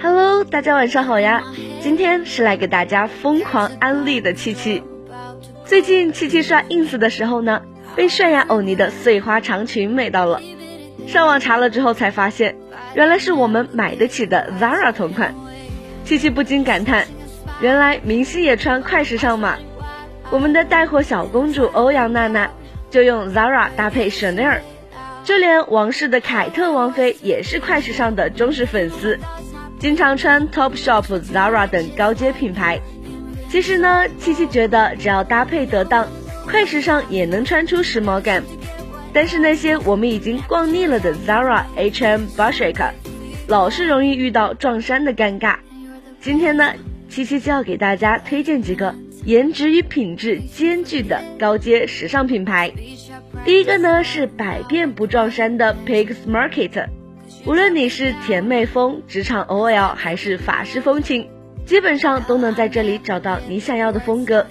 Hello，大家晚上好呀！今天是来给大家疯狂安利的七七。最近七七刷 ins 的时候呢，被泫雅欧尼的碎花长裙美到了。上网查了之后才发现，原来是我们买得起的 Zara 同款。七七不禁感叹，原来明星也穿快时尚嘛！我们的带货小公主欧阳娜娜就用 Zara 搭配 Chanel，就连王室的凯特王妃也是快时尚的忠实粉丝，经常穿 Topshop、Zara 等高阶品牌。其实呢，七七觉得只要搭配得当，快时尚也能穿出时髦感。但是那些我们已经逛腻了的 Zara、H&M、Bershka，老是容易遇到撞衫的尴尬。今天呢，七七就要给大家推荐几个颜值与品质兼具的高阶时尚品牌。第一个呢是百变不撞衫的 Pigs Market，无论你是甜妹风、职场 OL 还是法式风情，基本上都能在这里找到你想要的风格。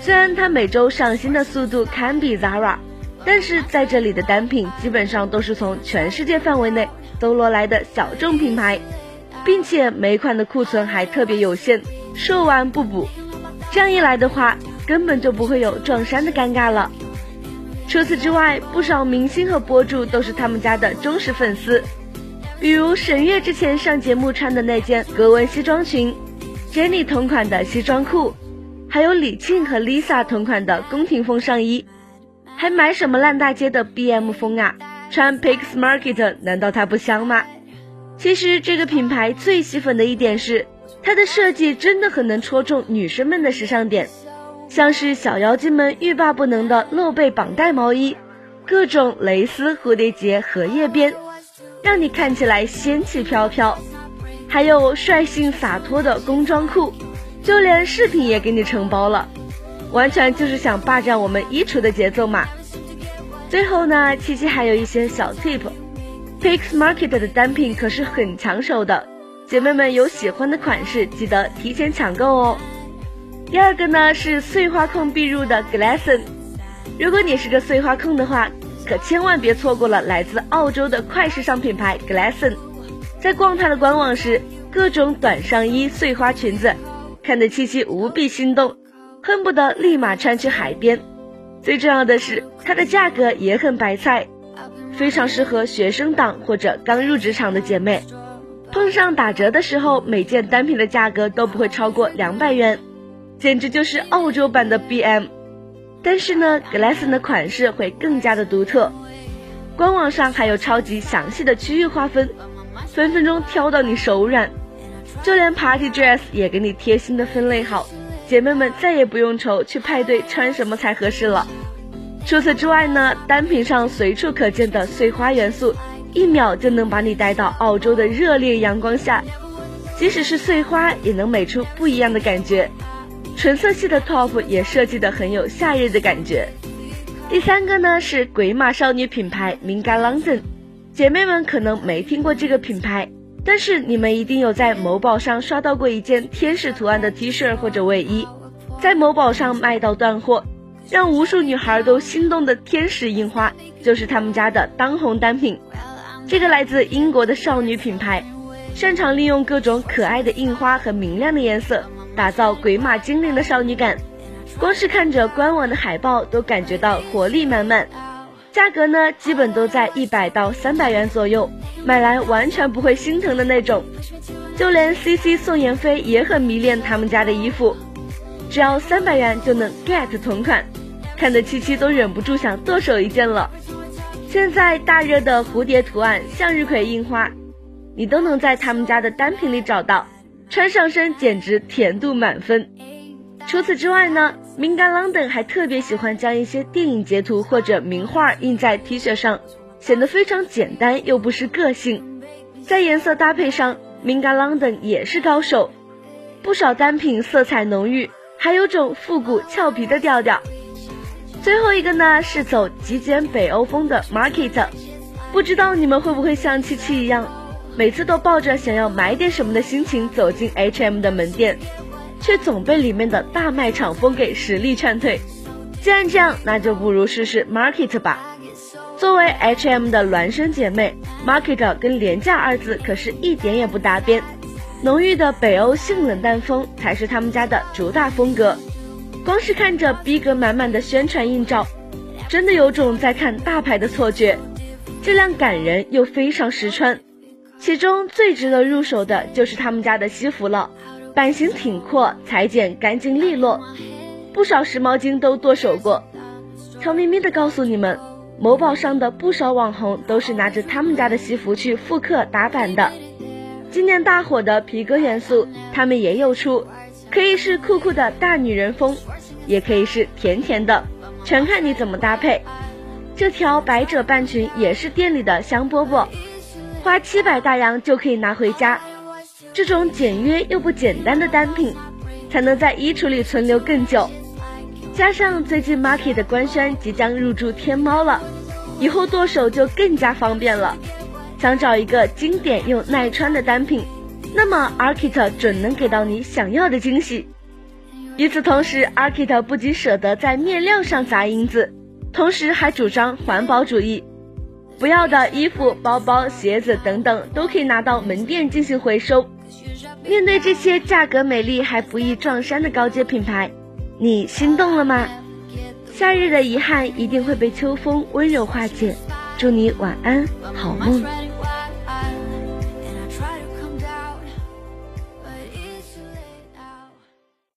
虽然它每周上新的速度堪比 Zara。但是在这里的单品基本上都是从全世界范围内搜罗来的小众品牌，并且每款的库存还特别有限，售完不补。这样一来的话，根本就不会有撞衫的尴尬了。除此之外，不少明星和博主都是他们家的忠实粉丝，比如沈月之前上节目穿的那件格纹西装裙，Jennie 同款的西装裤，还有李沁和 Lisa 同款的宫廷风上衣。还买什么烂大街的 BM 风啊？穿 Pigs Market 难道它不香吗？其实这个品牌最吸粉的一点是，它的设计真的很能戳中女生们的时尚点，像是小妖精们欲罢不能的露背绑带毛衣，各种蕾丝、蝴蝶结、荷叶边，让你看起来仙气飘飘；还有率性洒脱的工装裤，就连饰品也给你承包了。完全就是想霸占我们衣橱的节奏嘛！最后呢，七七还有一些小 tip，Pix Market 的单品可是很抢手的，姐妹们有喜欢的款式记得提前抢购哦。第二个呢是碎花控必入的 Glasson，如果你是个碎花控的话，可千万别错过了来自澳洲的快时尚品牌 Glasson。在逛它的官网时，各种短上衣、碎花裙子，看得七七无比心动。恨不得立马穿去海边。最重要的是，它的价格也很白菜，非常适合学生党或者刚入职场的姐妹。碰上打折的时候，每件单品的价格都不会超过两百元，简直就是澳洲版的 BM。但是呢，Glasson 的款式会更加的独特，官网上还有超级详细的区域划分，分分钟挑到你手软。就连 Party Dress 也给你贴心的分类好。姐妹们再也不用愁去派对穿什么才合适了。除此之外呢，单品上随处可见的碎花元素，一秒就能把你带到澳洲的热烈阳光下。即使是碎花，也能美出不一样的感觉。纯色系的 top 也设计的很有夏日的感觉。第三个呢是鬼马少女品牌 Minga London，姐妹们可能没听过这个品牌。但是你们一定有在某宝上刷到过一件天使图案的 T 恤或者卫衣，在某宝上卖到断货，让无数女孩都心动的天使印花就是他们家的当红单品。这个来自英国的少女品牌，擅长利用各种可爱的印花和明亮的颜色，打造鬼马精灵的少女感。光是看着官网的海报都感觉到活力满满。价格呢，基本都在一百到三百元左右，买来完全不会心疼的那种。就连 C C 宋妍霏也很迷恋他们家的衣服，只要三百元就能 get 同款，看得七七都忍不住想剁手一件了。现在大热的蝴蝶图案、向日葵印花，你都能在他们家的单品里找到，穿上身简直甜度满分。除此之外呢？Minga London 还特别喜欢将一些电影截图或者名画印在 T 恤上，显得非常简单又不失个性。在颜色搭配上，Minga London 也是高手，不少单品色彩浓郁，还有种复古俏皮的调调。最后一个呢是走极简北欧风的 Market，不知道你们会不会像七七一样，每次都抱着想要买点什么的心情走进 H&M 的门店。却总被里面的大卖场风给实力劝退。既然这样，那就不如试试 Market 吧。作为 H&M 的孪生姐妹，Market 跟廉价二字可是一点也不搭边。浓郁的北欧性冷淡风才是他们家的主打风格。光是看着逼格满满的宣传硬照，真的有种在看大牌的错觉。质量感人又非常实穿，其中最值得入手的就是他们家的西服了。版型挺阔，裁剪干净利落，不少时髦精都剁手过。悄咪咪的告诉你们，某宝上的不少网红都是拿着他们家的西服去复刻打版的。今年大火的皮革元素，他们也有出，可以是酷酷的大女人风，也可以是甜甜的，全看你怎么搭配。这条百褶半裙也是店里的香饽饽，花七百大洋就可以拿回家。这种简约又不简单的单品，才能在衣橱里存留更久。加上最近 Market 官宣即将入驻天猫了，以后剁手就更加方便了。想找一个经典又耐穿的单品，那么 Arket 准能给到你想要的惊喜。与此同时，Arket 不仅舍得在面料上砸银子，同时还主张环保主义。不要的衣服、包包、鞋子等等都可以拿到门店进行回收。面对这些价格美丽还不易撞衫的高阶品牌，你心动了吗？夏日的遗憾一定会被秋风温柔化解。祝你晚安，好梦。